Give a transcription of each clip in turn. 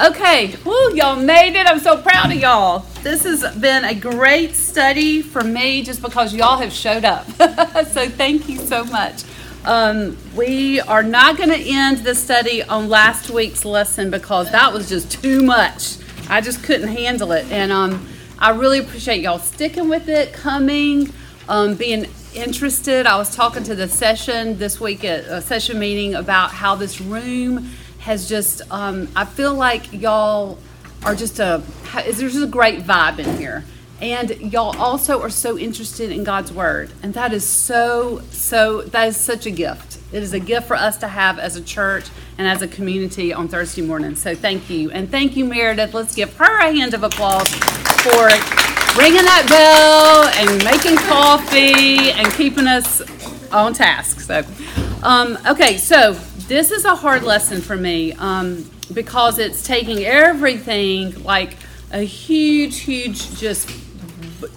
Okay, woo, y'all made it. I'm so proud of y'all. This has been a great study for me just because y'all have showed up. so thank you so much. Um, we are not going to end the study on last week's lesson because that was just too much. I just couldn't handle it. And um, I really appreciate y'all sticking with it, coming, um, being interested. I was talking to the session this week at a session meeting about how this room has just, um, I feel like y'all are just a, there's just a great vibe in here. And y'all also are so interested in God's word. And that is so, so, that is such a gift. It is a gift for us to have as a church and as a community on Thursday morning. So thank you. And thank you, Meredith. Let's give her a hand of applause for ringing that bell and making coffee and keeping us on task. So, um, okay, so this is a hard lesson for me um, because it's taking everything like a huge, huge, just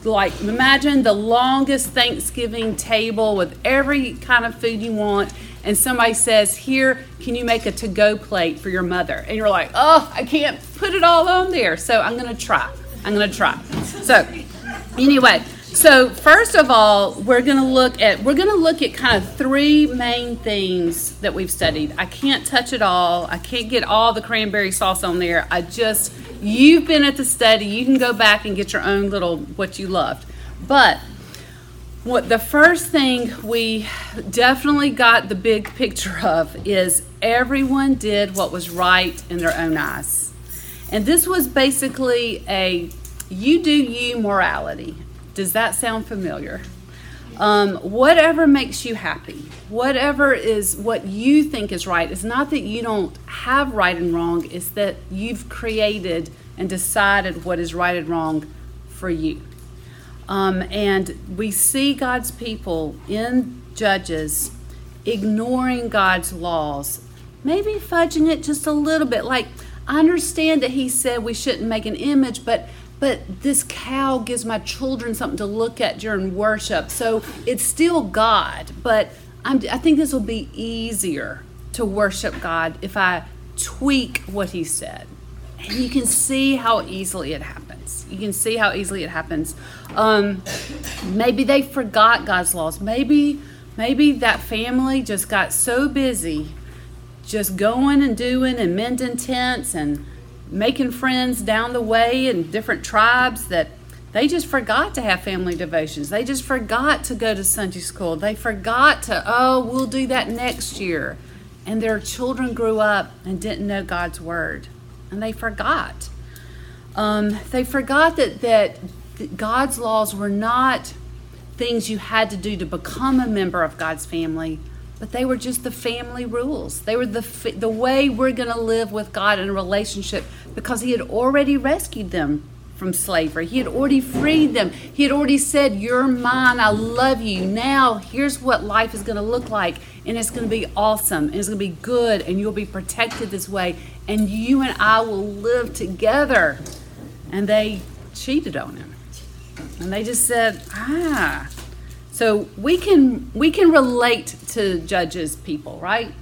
like imagine the longest Thanksgiving table with every kind of food you want, and somebody says, Here, can you make a to go plate for your mother? And you're like, Oh, I can't put it all on there. So I'm going to try. I'm going to try. So, anyway. So first of all, we're going to look at we're going to look at kind of three main things that we've studied. I can't touch it all. I can't get all the cranberry sauce on there. I just you've been at the study. You can go back and get your own little what you loved. But what the first thing we definitely got the big picture of is everyone did what was right in their own eyes. And this was basically a you do you morality. Does that sound familiar? Um, whatever makes you happy, whatever is what you think is right, it's not that you don't have right and wrong, it's that you've created and decided what is right and wrong for you. Um, and we see God's people in Judges ignoring God's laws, maybe fudging it just a little bit. Like, I understand that He said we shouldn't make an image, but but this cow gives my children something to look at during worship. So it's still God, but I'm, I think this will be easier to worship God if I tweak what He said. And you can see how easily it happens. You can see how easily it happens. Um, maybe they forgot God's laws. Maybe, maybe that family just got so busy, just going and doing and mending tents and making friends down the way in different tribes that they just forgot to have family devotions. They just forgot to go to Sunday school. They forgot to, oh, we'll do that next year. And their children grew up and didn't know God's word. And they forgot. Um, they forgot that, that God's laws were not things you had to do to become a member of God's family, but they were just the family rules. They were the, the way we're going to live with God in a relationship because He had already rescued them from slavery. He had already freed them. He had already said, You're mine. I love you. Now, here's what life is going to look like. And it's going to be awesome. And it's going to be good. And you'll be protected this way. And you and I will live together. And they cheated on him. And they just said, Ah, so we can we can relate to judges people, right?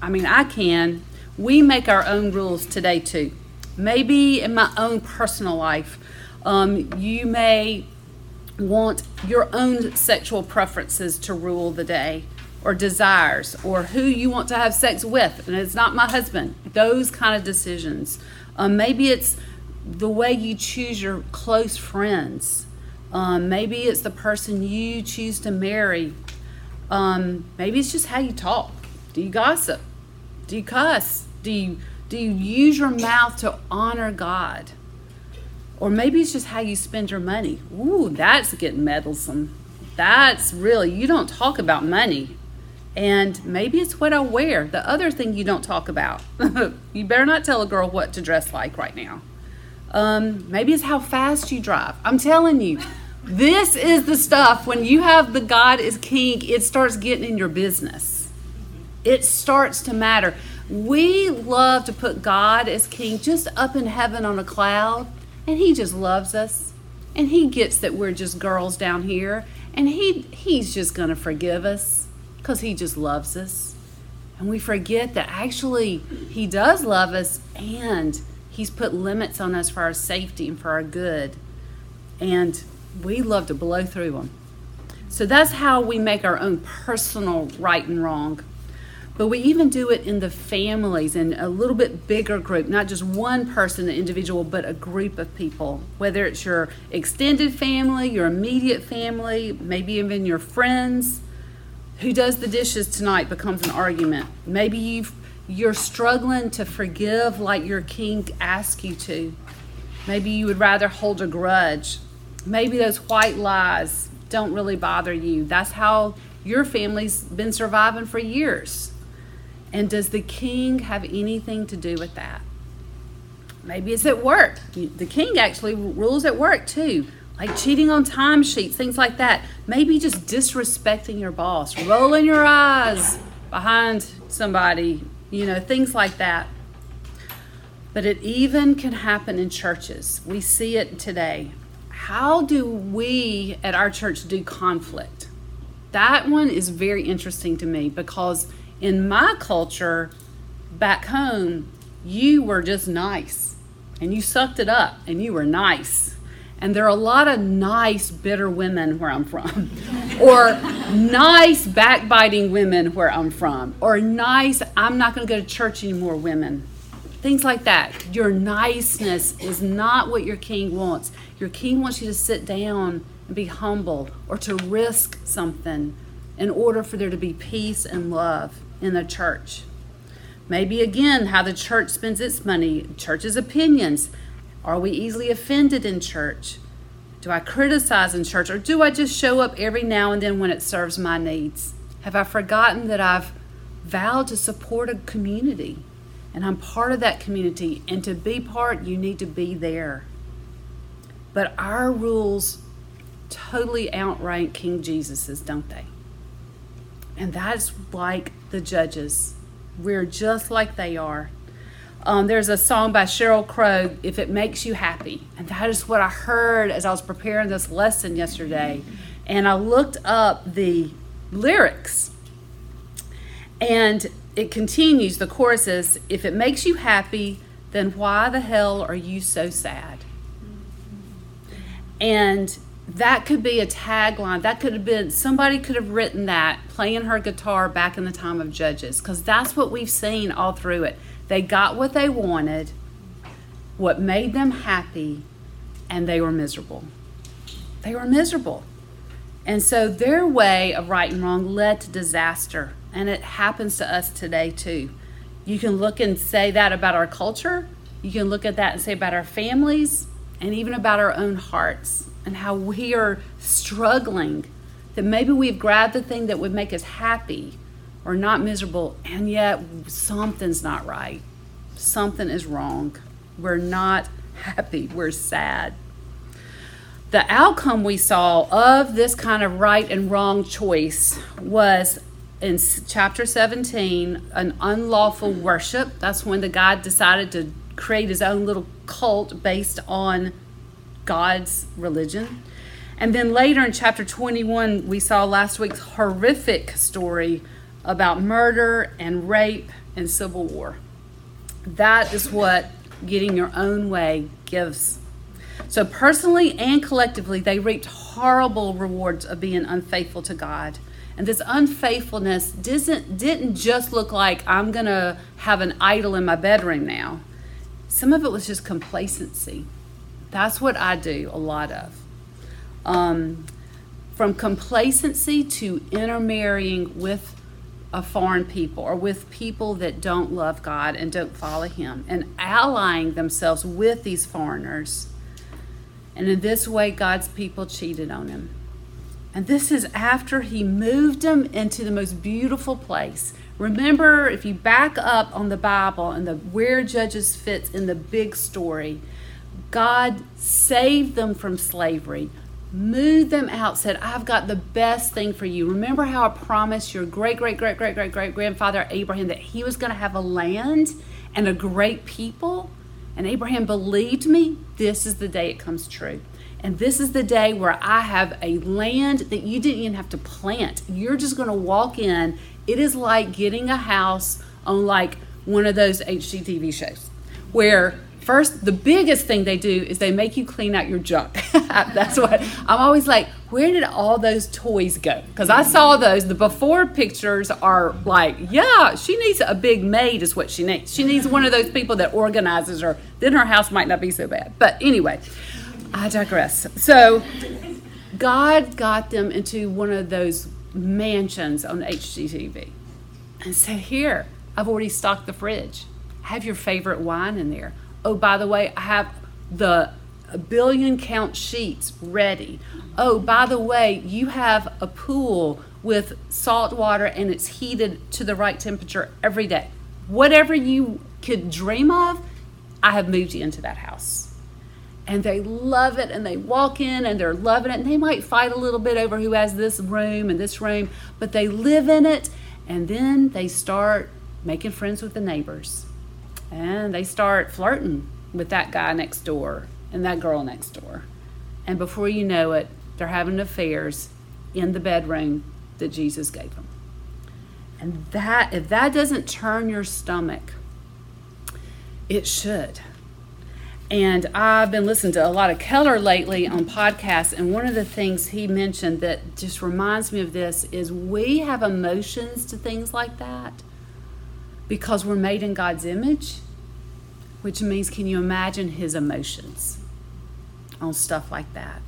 I mean, I can. We make our own rules today too. Maybe in my own personal life, um, you may want your own sexual preferences to rule the day or desires or who you want to have sex with and it's not my husband those kind of decisions um, maybe it's the way you choose your close friends um, maybe it's the person you choose to marry. Um, maybe it's just how you talk. Do you gossip? Do you cuss? Do you do you use your mouth to honor God? Or maybe it's just how you spend your money. Ooh, that's getting meddlesome. That's really you don't talk about money. And maybe it's what I wear. The other thing you don't talk about. you better not tell a girl what to dress like right now. Um, maybe it's how fast you drive. I'm telling you, this is the stuff when you have the God is King, it starts getting in your business. It starts to matter. We love to put God as King just up in heaven on a cloud, and He just loves us. And He gets that we're just girls down here, and He He's just going to forgive us because He just loves us. And we forget that actually He does love us and He's put limits on us for our safety and for our good. And we love to blow through them. So that's how we make our own personal right and wrong. But we even do it in the families in a little bit bigger group, not just one person, an individual, but a group of people. Whether it's your extended family, your immediate family, maybe even your friends. Who does the dishes tonight becomes an argument. Maybe you've, you're struggling to forgive like your king asks you to. Maybe you would rather hold a grudge. Maybe those white lies don't really bother you. That's how your family's been surviving for years. And does the king have anything to do with that? Maybe it's at work. The king actually rules at work too, like cheating on timesheets, things like that. Maybe just disrespecting your boss, rolling your eyes behind somebody, you know, things like that. But it even can happen in churches. We see it today. How do we at our church do conflict? That one is very interesting to me because in my culture back home, you were just nice and you sucked it up and you were nice. And there are a lot of nice, bitter women where I'm from, or nice, backbiting women where I'm from, or nice, I'm not going to go to church anymore women. Things like that. Your niceness is not what your king wants. Your king wants you to sit down and be humble or to risk something in order for there to be peace and love in the church. Maybe again, how the church spends its money, church's opinions. Are we easily offended in church? Do I criticize in church or do I just show up every now and then when it serves my needs? Have I forgotten that I've vowed to support a community and I'm part of that community? And to be part, you need to be there. But our rules totally outrank King Jesus's, don't they? And that's like the judges. We're just like they are. Um, there's a song by Sheryl Crow, If It Makes You Happy. And that is what I heard as I was preparing this lesson yesterday. And I looked up the lyrics. And it continues, the chorus is, If it makes you happy, then why the hell are you so sad? And that could be a tagline. That could have been somebody could have written that playing her guitar back in the time of Judges because that's what we've seen all through it. They got what they wanted, what made them happy, and they were miserable. They were miserable. And so their way of right and wrong led to disaster. And it happens to us today too. You can look and say that about our culture. You can look at that and say about our families and even about our own hearts and how we are struggling. That maybe we've grabbed the thing that would make us happy or not miserable, and yet something's not right. Something is wrong. We're not happy. We're sad. The outcome we saw of this kind of right and wrong choice was in chapter 17 an unlawful worship. That's when the guy decided to create his own little cult based on God's religion. And then later in chapter 21, we saw last week's horrific story about murder and rape and civil war. That is what getting your own way gives. So, personally and collectively, they reaped horrible rewards of being unfaithful to God. And this unfaithfulness didn't, didn't just look like I'm going to have an idol in my bedroom now. Some of it was just complacency. That's what I do a lot of. Um, from complacency to intermarrying with a foreign people or with people that don't love God and don't follow Him and allying themselves with these foreigners. And in this way, God's people cheated on Him. And this is after He moved them into the most beautiful place. Remember, if you back up on the Bible and the where Judges fits in the big story, God saved them from slavery, moved them out, said, I've got the best thing for you. Remember how I promised your great, great, great, great, great, great grandfather Abraham that he was going to have a land and a great people? And Abraham believed me. This is the day it comes true. And this is the day where I have a land that you didn't even have to plant. You're just going to walk in. It is like getting a house on like one of those HGTV shows where first the biggest thing they do is they make you clean out your junk. That's what i'm always like where did all those toys go? Because i saw those the before pictures are like yeah she needs a big maid is what she needs. She needs one of those people that organizes her. Then her house might not be so bad. But anyway i digress. So god got them into one of those mansions on hgtv and said here i've already stocked the fridge. Have your favorite wine in there Oh, by the way, I have the billion count sheets ready. Oh, by the way, you have a pool with salt water and it's heated to the right temperature every day. Whatever you could dream of, I have moved you into that house. And they love it and they walk in and they're loving it. And they might fight a little bit over who has this room and this room, but they live in it. And then they start making friends with the neighbors and they start flirting with that guy next door and that girl next door. And before you know it, they're having affairs in the bedroom that Jesus gave them. And that if that doesn't turn your stomach, it should. And I've been listening to a lot of Keller lately on podcasts, and one of the things he mentioned that just reminds me of this is we have emotions to things like that because we're made in God's image, which means, can you imagine his emotions on stuff like that?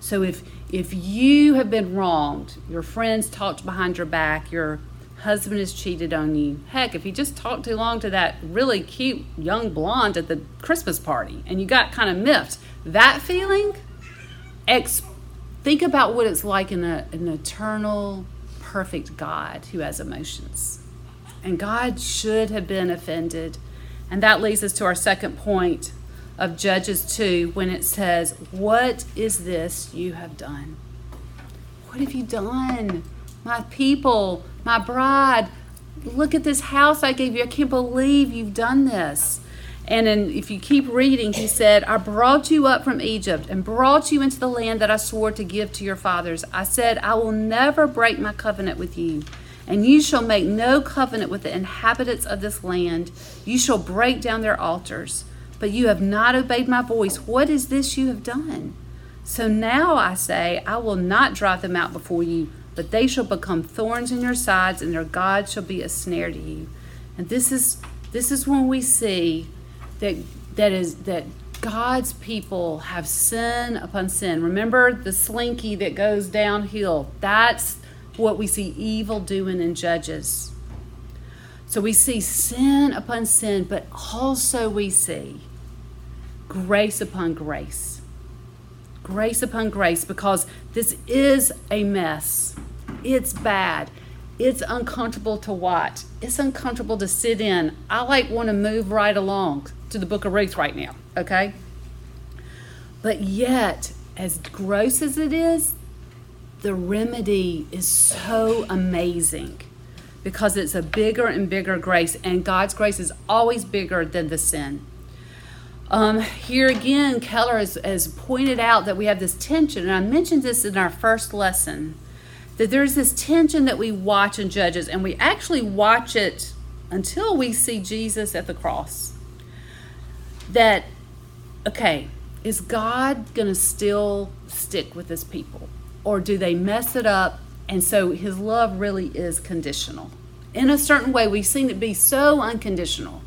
So if if you have been wronged, your friends talked behind your back, your husband has cheated on you. Heck, if you just talked too long to that really cute young blonde at the Christmas party and you got kind of miffed, that feeling, ex- think about what it's like in a, an eternal, perfect God who has emotions. And God should have been offended. And that leads us to our second point of Judges 2 when it says, What is this you have done? What have you done? My people, my bride, look at this house I gave you. I can't believe you've done this. And then, if you keep reading, he said, I brought you up from Egypt and brought you into the land that I swore to give to your fathers. I said, I will never break my covenant with you and you shall make no covenant with the inhabitants of this land. You shall break down their altars. But you have not obeyed my voice. What is this you have done? So now I say, I will not drive them out before you, but they shall become thorns in your sides, and their God shall be a snare to you. And this is this is when we see that that is that God's people have sin upon sin. Remember the slinky that goes downhill. That's what we see evil doing in Judges. So we see sin upon sin, but also we see grace upon grace. Grace upon grace, because this is a mess. It's bad. It's uncomfortable to watch. It's uncomfortable to sit in. I like want to move right along to the book of Ruth right now, okay? But yet, as gross as it is, the remedy is so amazing because it's a bigger and bigger grace, and God's grace is always bigger than the sin. Um, here again, Keller has, has pointed out that we have this tension, and I mentioned this in our first lesson that there's this tension that we watch in Judges, and we actually watch it until we see Jesus at the cross. That, okay, is God going to still stick with his people? Or do they mess it up? And so his love really is conditional. In a certain way, we've seen it be so unconditional.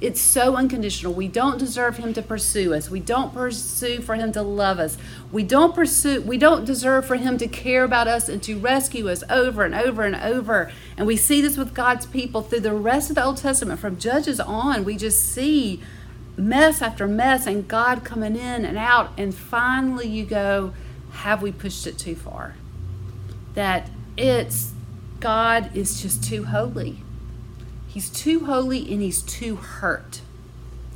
It's so unconditional. We don't deserve him to pursue us. We don't pursue for him to love us. We don't pursue we don't deserve for him to care about us and to rescue us over and over and over. And we see this with God's people through the rest of the Old Testament from Judges on. We just see mess after mess and God coming in and out and finally you go have we pushed it too far? That it's God is just too holy. He's too holy and he's too hurt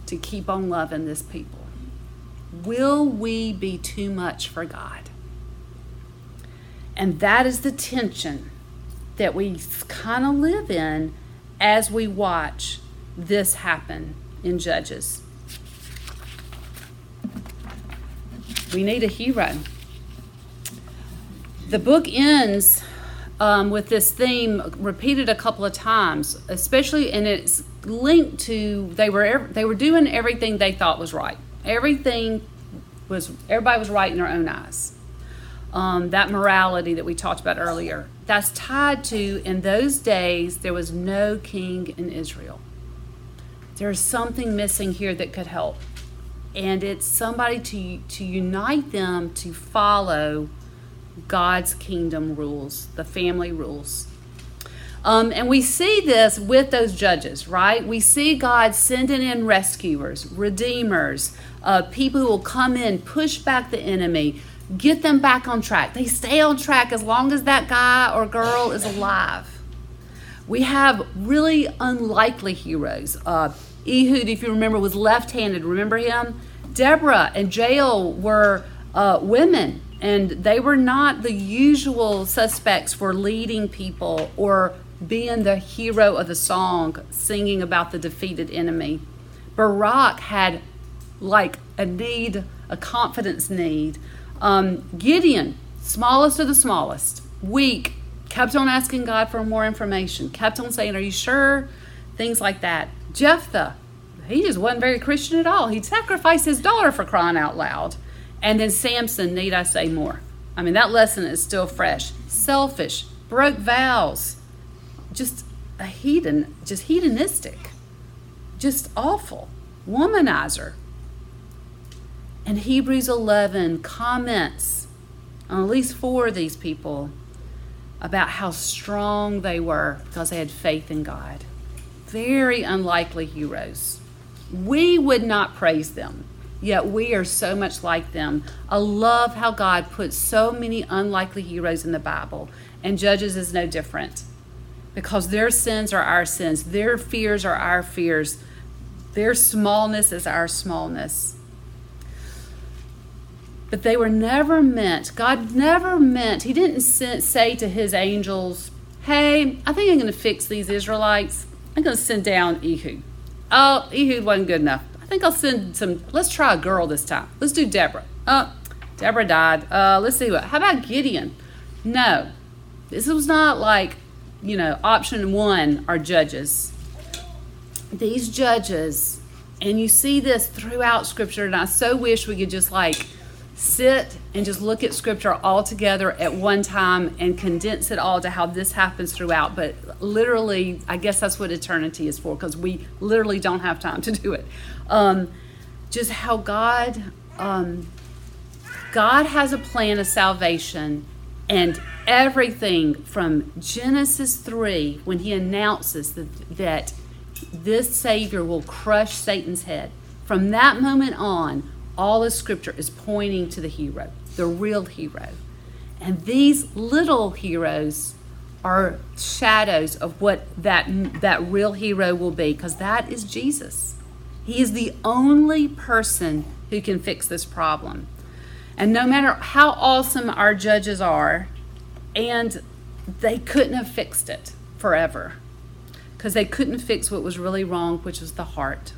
to keep on loving this people. Will we be too much for God? And that is the tension that we kind of live in as we watch this happen in Judges. We need a hero the book ends um, with this theme repeated a couple of times, especially, and it's linked to they were they were doing everything they thought was right. Everything was everybody was right in their own eyes. Um, that morality that we talked about earlier. That's tied to in those days there was no king in Israel. There's something missing here that could help, and it's somebody to to unite them to follow God's kingdom rules, the family rules. Um, and we see this with those judges, right? We see God sending in rescuers, redeemers, uh, people who will come in, push back the enemy, get them back on track. They stay on track as long as that guy or girl is alive. We have really unlikely heroes. Uh, Ehud, if you remember, was left handed. Remember him? Deborah and Jael were uh, women, and they were not the usual suspects for leading people or being the hero of the song, singing about the defeated enemy. Barak had like a need, a confidence need. Um, Gideon, smallest of the smallest, weak, kept on asking God for more information, kept on saying, Are you sure? Things like that. Jephthah, he just wasn't very Christian at all. He'd sacrifice his daughter for crying out loud. And then Samson, need I say more? I mean, that lesson is still fresh. Selfish, broke vows, just a heathen, just hedonistic, just awful, womanizer. And Hebrews 11 comments on at least four of these people about how strong they were because they had faith in God. Very unlikely heroes. We would not praise them, yet we are so much like them. I love how God puts so many unlikely heroes in the Bible, and Judges is no different because their sins are our sins, their fears are our fears, their smallness is our smallness. But they were never meant, God never meant, He didn't say to His angels, Hey, I think I'm going to fix these Israelites. I'm going to send down Ehud. Oh, Ehud wasn't good enough. I think I'll send some, let's try a girl this time. Let's do Deborah. Oh, Deborah died. Uh, let's see what. How about Gideon? No, this was not like, you know, option one are judges. These judges, and you see this throughout Scripture, and I so wish we could just like sit and just look at scripture all together at one time and condense it all to how this happens throughout but literally i guess that's what eternity is for because we literally don't have time to do it um, just how god um, god has a plan of salvation and everything from genesis 3 when he announces that, that this savior will crush satan's head from that moment on all of scripture is pointing to the hero, the real hero. And these little heroes are shadows of what that that real hero will be because that is Jesus. He is the only person who can fix this problem. And no matter how awesome our judges are, and they couldn't have fixed it forever because they couldn't fix what was really wrong, which was the heart.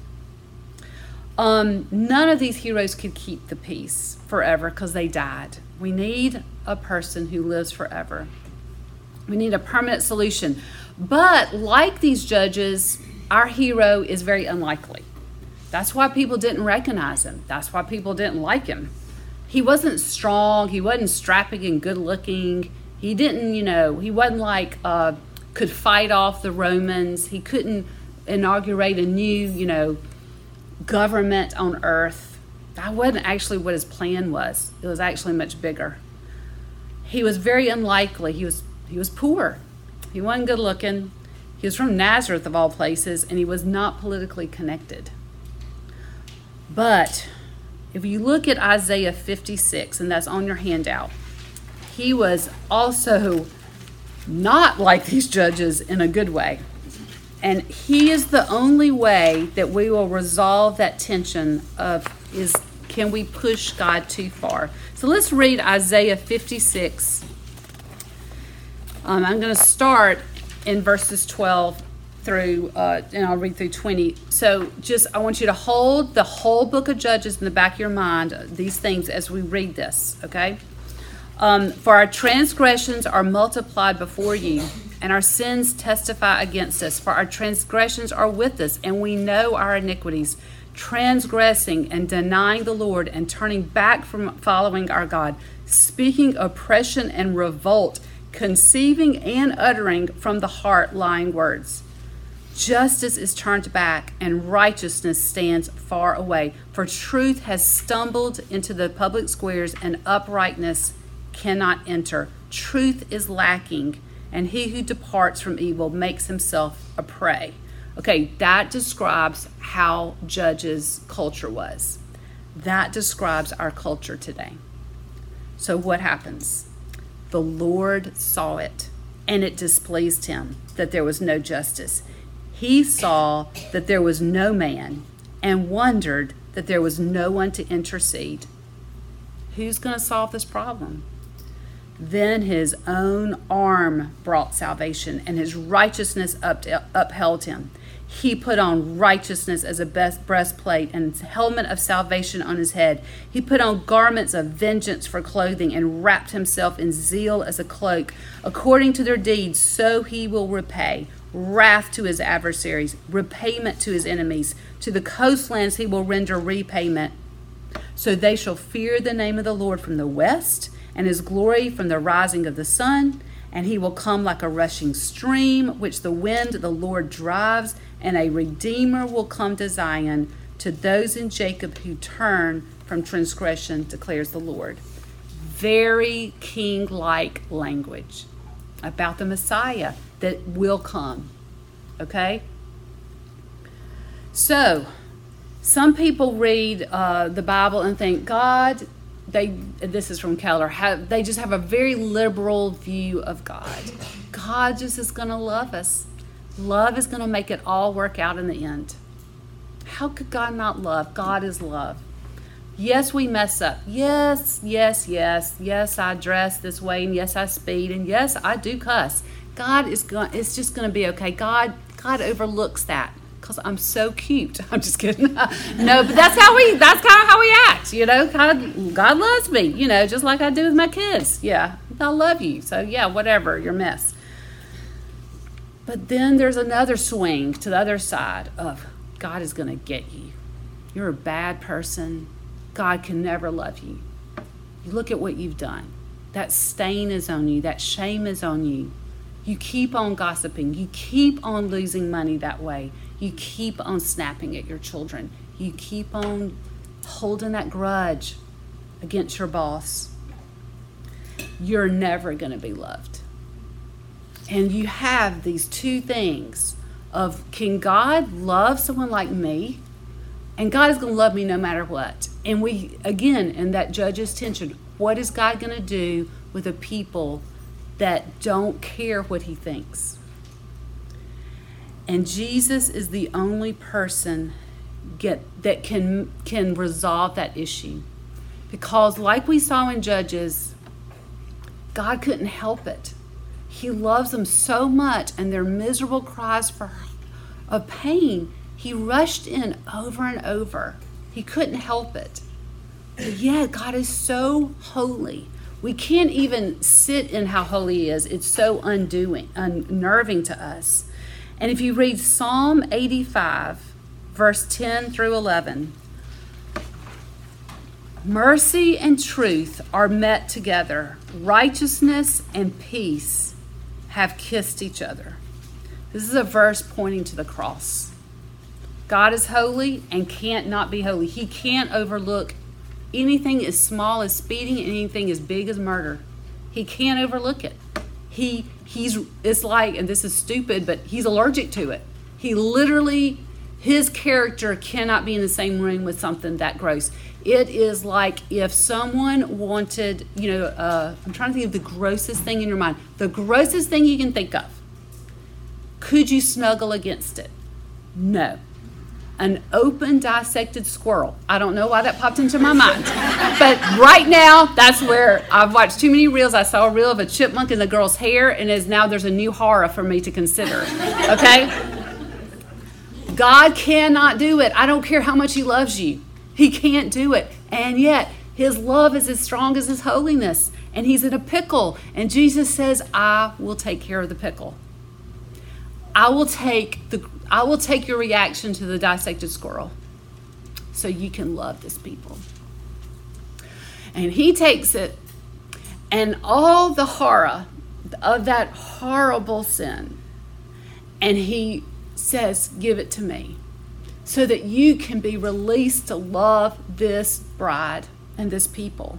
Um, none of these heroes could keep the peace forever because they died. We need a person who lives forever. We need a permanent solution. But like these judges, our hero is very unlikely. That's why people didn't recognize him. That's why people didn't like him. He wasn't strong. He wasn't strapping and good looking. He didn't, you know, he wasn't like uh, could fight off the Romans. He couldn't inaugurate a new, you know, government on earth. That wasn't actually what his plan was. It was actually much bigger. He was very unlikely. He was he was poor. He wasn't good looking. He was from Nazareth of all places, and he was not politically connected. But if you look at Isaiah 56, and that's on your handout, he was also not like these judges in a good way. And he is the only way that we will resolve that tension of is can we push God too far? So let's read Isaiah 56. Um, I'm going to start in verses 12 through, uh, and I'll read through 20. So just, I want you to hold the whole book of Judges in the back of your mind, these things as we read this, okay? Um, For our transgressions are multiplied before you and our sins testify against us. For our transgressions are with us, and we know our iniquities. Transgressing and denying the Lord and turning back from following our God, speaking oppression and revolt, conceiving and uttering from the heart lying words. Justice is turned back and righteousness stands far away. For truth has stumbled into the public squares and uprightness cannot enter. Truth is lacking, and he who departs from evil makes himself a prey. Okay, that describes how Judges' culture was. That describes our culture today. So, what happens? The Lord saw it, and it displeased him that there was no justice he saw that there was no man and wondered that there was no one to intercede. Who's going to solve this problem? Then his own arm brought salvation, and his righteousness up upheld him. He put on righteousness as a breastplate and helmet of salvation on his head. He put on garments of vengeance for clothing and wrapped himself in zeal as a cloak. According to their deeds, so he will repay wrath to his adversaries, repayment to his enemies. To the coastlands he will render repayment. So they shall fear the name of the Lord from the west, and his glory from the rising of the sun. And he will come like a rushing stream, which the wind the Lord drives, and a redeemer will come to Zion, to those in Jacob who turn from transgression, declares the Lord. Very king like language about the Messiah that will come. Okay? So, some people read uh, the Bible and think God, they this is from Keller, have, they just have a very liberal view of God. God just is going to love us. Love is going to make it all work out in the end. How could God not love? God is love. Yes, we mess up. Yes, yes, yes. Yes, I dress this way and yes, I speed and yes, I do cuss. God is going it's just going to be okay. God God overlooks that cuz I'm so cute. I'm just kidding. no, but that's how we that's kind of how we act, you know? God God loves me, you know, just like I do with my kids. Yeah. I love you. So yeah, whatever, your mess. But then there's another swing to the other side of God is going to get you. You're a bad person. God can never love you. You look at what you've done. That stain is on you, that shame is on you. You keep on gossiping. You keep on losing money that way. You keep on snapping at your children. You keep on holding that grudge against your boss. You're never going to be loved. And you have these two things of can God love someone like me? And God is going to love me no matter what. And we again in that judge's tension, what is God going to do with a people that don't care what he thinks. And Jesus is the only person get that can can resolve that issue. Because like we saw in Judges, God couldn't help it. He loves them so much and their miserable cries for of pain, he rushed in over and over. He couldn't help it. But yet God is so holy we can't even sit in how holy he is. It's so undoing, unnerving to us. And if you read Psalm 85, verse 10 through 11, mercy and truth are met together, righteousness and peace have kissed each other. This is a verse pointing to the cross. God is holy and can't not be holy. He can't overlook anything as small as speeding, anything as big as murder. He can't overlook it. He he's it's like and this is stupid, but he's allergic to it. He literally his character cannot be in the same room with something that gross. It is like if someone wanted, you know, uh, I'm trying to think of the grossest thing in your mind, the grossest thing you can think of. Could you snuggle against it? No an open dissected squirrel. I don't know why that popped into my mind. but right now, that's where I've watched too many reels. I saw a reel of a chipmunk in the girl's hair, and is now there's a new horror for me to consider. Okay? God cannot do it. I don't care how much He loves you, He can't do it. And yet, His love is as strong as His holiness. And He's in a pickle. And Jesus says, I will take care of the pickle. I will take the I will take your reaction to the dissected squirrel so you can love this people. And he takes it and all the horror of that horrible sin and he says, Give it to me so that you can be released to love this bride and this people.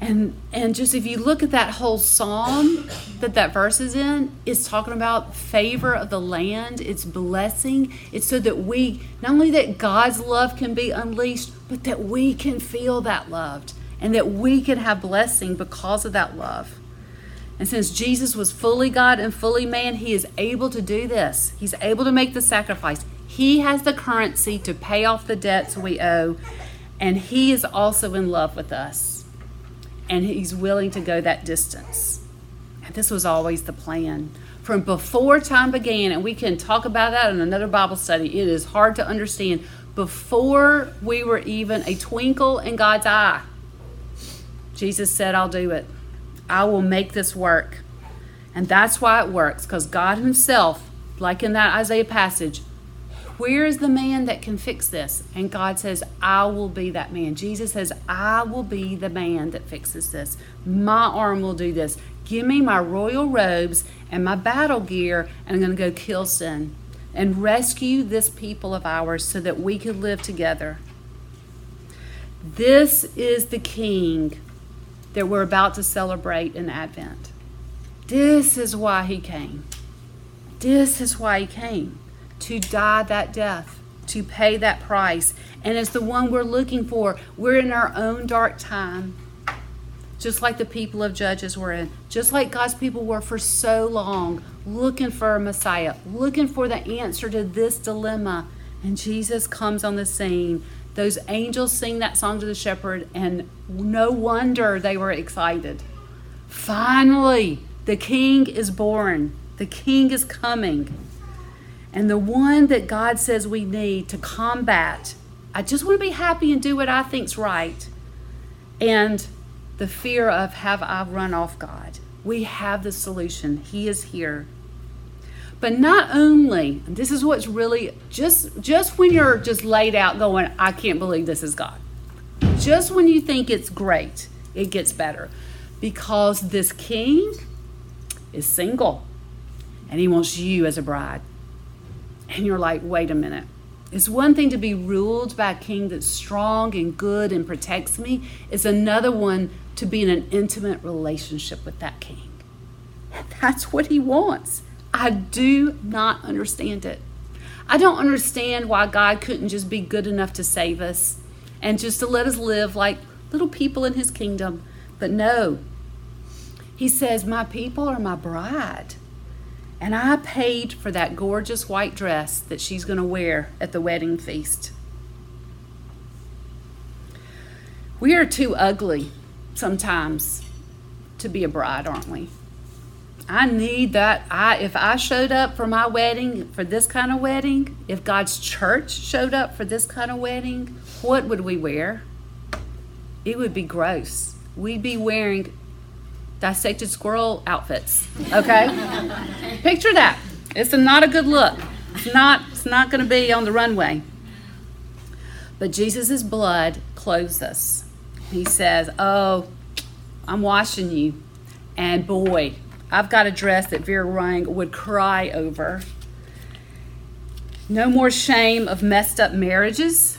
And and just if you look at that whole psalm that that verse is in, it's talking about favor of the land, it's blessing. It's so that we not only that God's love can be unleashed, but that we can feel that loved and that we can have blessing because of that love. And since Jesus was fully God and fully man, he is able to do this. He's able to make the sacrifice. He has the currency to pay off the debts we owe, and he is also in love with us and he's willing to go that distance. And this was always the plan. From before time began, and we can talk about that in another Bible study, it is hard to understand. Before we were even a twinkle in God's eye, Jesus said, I'll do it. I will make this work. And that's why it works, because God Himself, like in that Isaiah passage, where is the man that can fix this? And God says, I will be that man. Jesus says, I will be the man that fixes this. My arm will do this. Give me my royal robes and my battle gear, and I'm going to go kill sin and rescue this people of ours so that we could live together. This is the King that we're about to celebrate in Advent. This is why he came. This is why he came to die that death, to pay that price. And it's the one we're looking for. We're in our own dark time, just like the people of Judges were in, just like God's people were for so long, looking for a Messiah, looking for the answer to this dilemma. And Jesus comes on the scene. Those angels sing that song to the shepherd, and no wonder they were excited. Finally, the king is born. The king is coming. And the one that God says we need to combat, I just want to be happy and do what I think's right. And the fear of have I run off God. We have the solution. He is here. But not only, this is what's really just just when you're just laid out going, I can't believe this is God. Just when you think it's great, it gets better. Because this king is single and he wants you as a bride and you're like, wait a minute. It's one thing to be ruled by a king that's strong and good and protects me. It's another one to be in an intimate relationship with that king. That's what he wants. I do not understand it. I don't understand why God couldn't just be good enough to save us and just to let us live like little people in his kingdom. But no, he says, My people are my bride. And I paid for that gorgeous white dress that she's going to wear at the wedding feast. We are too ugly sometimes to be a bride, aren't we? I need that. I if I showed up for my wedding, for this kind of wedding, if God's church showed up for this kind of wedding, what would we wear? It would be gross. We'd be wearing dissected squirrel outfits. Okay? Picture that. It's a, not a good look. It's not, it's not going to be on the runway. But Jesus' blood clothes us. He says, Oh, I'm washing you. And boy, I've got a dress that Vera Wang would cry over. No more shame of messed up marriages.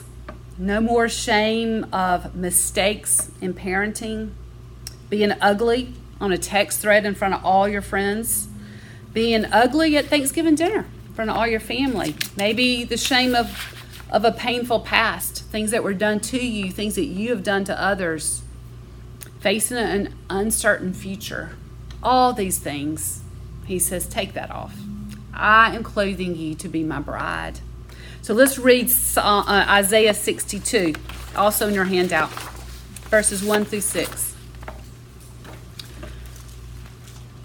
No more shame of mistakes in parenting. Being ugly on a text thread in front of all your friends, being ugly at Thanksgiving dinner in front of all your family, maybe the shame of, of a painful past, things that were done to you, things that you have done to others, facing an uncertain future. All these things, he says, take that off. I am clothing you to be my bride. So let's read uh, Isaiah 62, also in your handout, verses 1 through 6.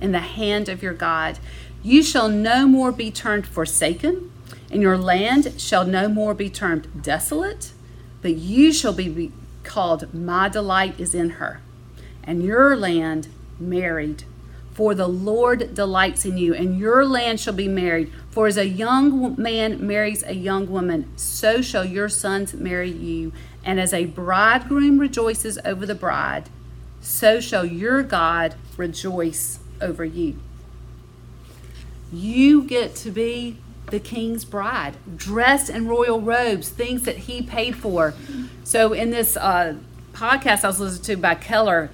in the hand of your God. You shall no more be termed forsaken, and your land shall no more be termed desolate, but you shall be called, My delight is in her, and your land married. For the Lord delights in you, and your land shall be married. For as a young man marries a young woman, so shall your sons marry you. And as a bridegroom rejoices over the bride, so shall your God rejoice over you. You get to be the king's bride, dressed in royal robes, things that he paid for. So, in this uh, podcast I was listening to by Keller,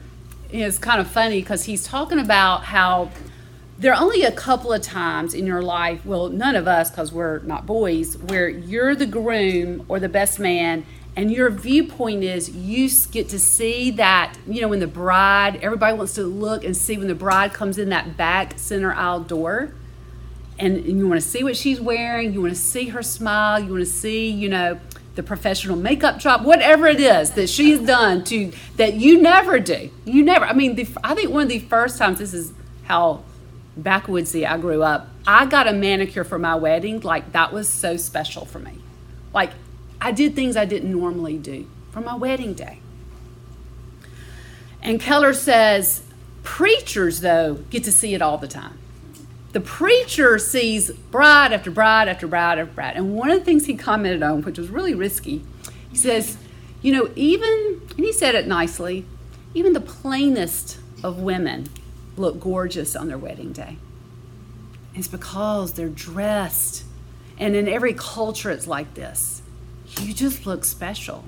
it's kind of funny because he's talking about how there are only a couple of times in your life, well, none of us, because we're not boys, where you're the groom or the best man, and your viewpoint is you get to see that, you know, when the bride, everybody wants to look and see when the bride comes in that back center aisle door. And, and you want to see what she's wearing, you want to see her smile, you want to see, you know, the professional makeup job, whatever it is that she's done to that you never do. You never. I mean, the, I think one of the first times this is how backwoodsy I grew up. I got a manicure for my wedding. Like that was so special for me. Like I did things I didn't normally do for my wedding day. And Keller says preachers though get to see it all the time the preacher sees bride after bride after bride after bride. And one of the things he commented on, which was really risky, he says, you know, even, and he said it nicely, even the plainest of women look gorgeous on their wedding day. It's because they're dressed. And in every culture, it's like this. You just look special.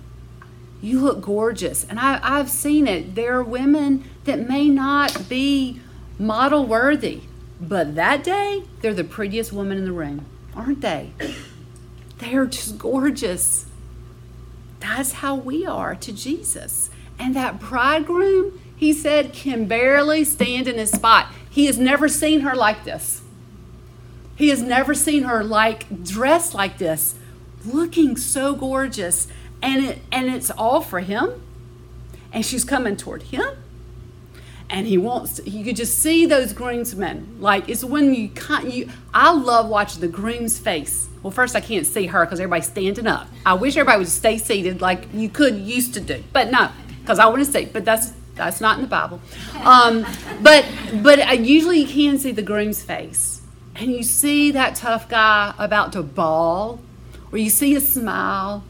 You look gorgeous. And I, I've seen it. There are women that may not be model worthy but that day, they're the prettiest woman in the room, aren't they? They're just gorgeous. That's how we are to Jesus. And that bridegroom, he said, can barely stand in his spot. He has never seen her like this. He has never seen her like dressed like this, looking so gorgeous. And it and it's all for him. And she's coming toward him. And he wants you could just see those groomsmen like it's when you can't you i love watching the groom's face. Well first i can't see her because everybody's standing up. I wish everybody would stay seated like you could used to do. But no because i want to see but that's that's not in the bible. Um, but but I, usually you can see the groom's face. And you see that tough guy about to bawl or you see a smile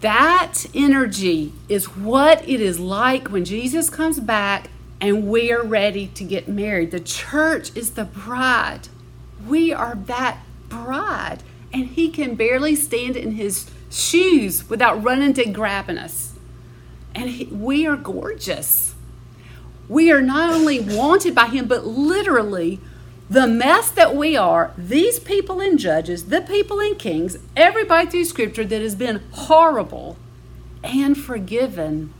that energy is what it is like when Jesus comes back and we are ready to get married. The church is the bride. We are that bride. And he can barely stand in his shoes without running to grabbing us. And he, we are gorgeous. We are not only wanted by him, but literally the mess that we are, these people in Judges, the people in Kings, everybody through Scripture that has been horrible and forgiven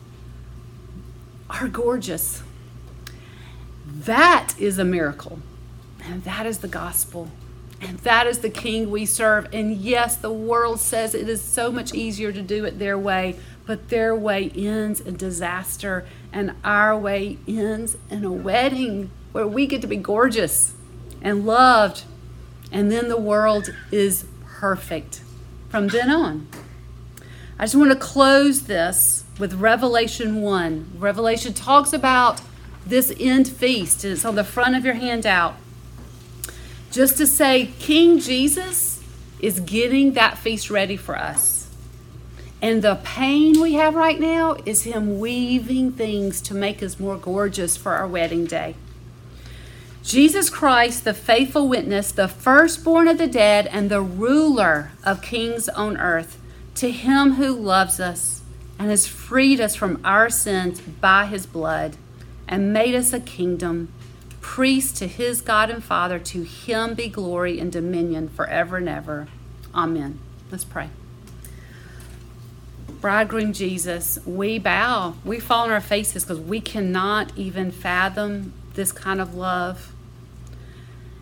are gorgeous. That is a miracle. And that is the gospel. And that is the king we serve. And yes, the world says it is so much easier to do it their way, but their way ends in disaster, and our way ends in a wedding where we get to be gorgeous and loved, and then the world is perfect from then on. I just want to close this with Revelation 1. Revelation talks about this end feast, and it's on the front of your handout. Just to say, King Jesus is getting that feast ready for us. And the pain we have right now is Him weaving things to make us more gorgeous for our wedding day. Jesus Christ, the faithful witness, the firstborn of the dead, and the ruler of kings on earth, to him who loves us and has freed us from our sins by his blood and made us a kingdom, priest to his God and Father, to him be glory and dominion forever and ever. Amen. Let's pray. bridegroom Jesus, we bow, we fall on our faces because we cannot even fathom this kind of love.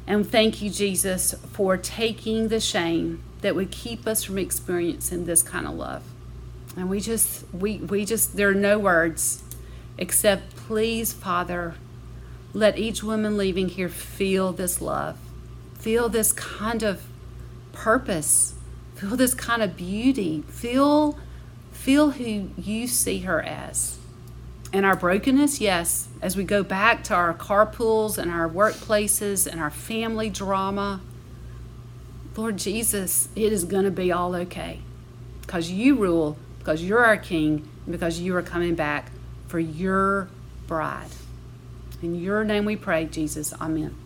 And thank you, Jesus, for taking the shame that would keep us from experiencing this kind of love. And we just, we, we just, there are no words except, please, Father, let each woman leaving here feel this love, feel this kind of purpose, feel this kind of beauty, feel, feel who you see her as. And our brokenness, yes, as we go back to our carpools and our workplaces and our family drama, Lord Jesus, it is going to be all okay because you rule, because you're our king, and because you are coming back for your bride. In your name we pray, Jesus. Amen.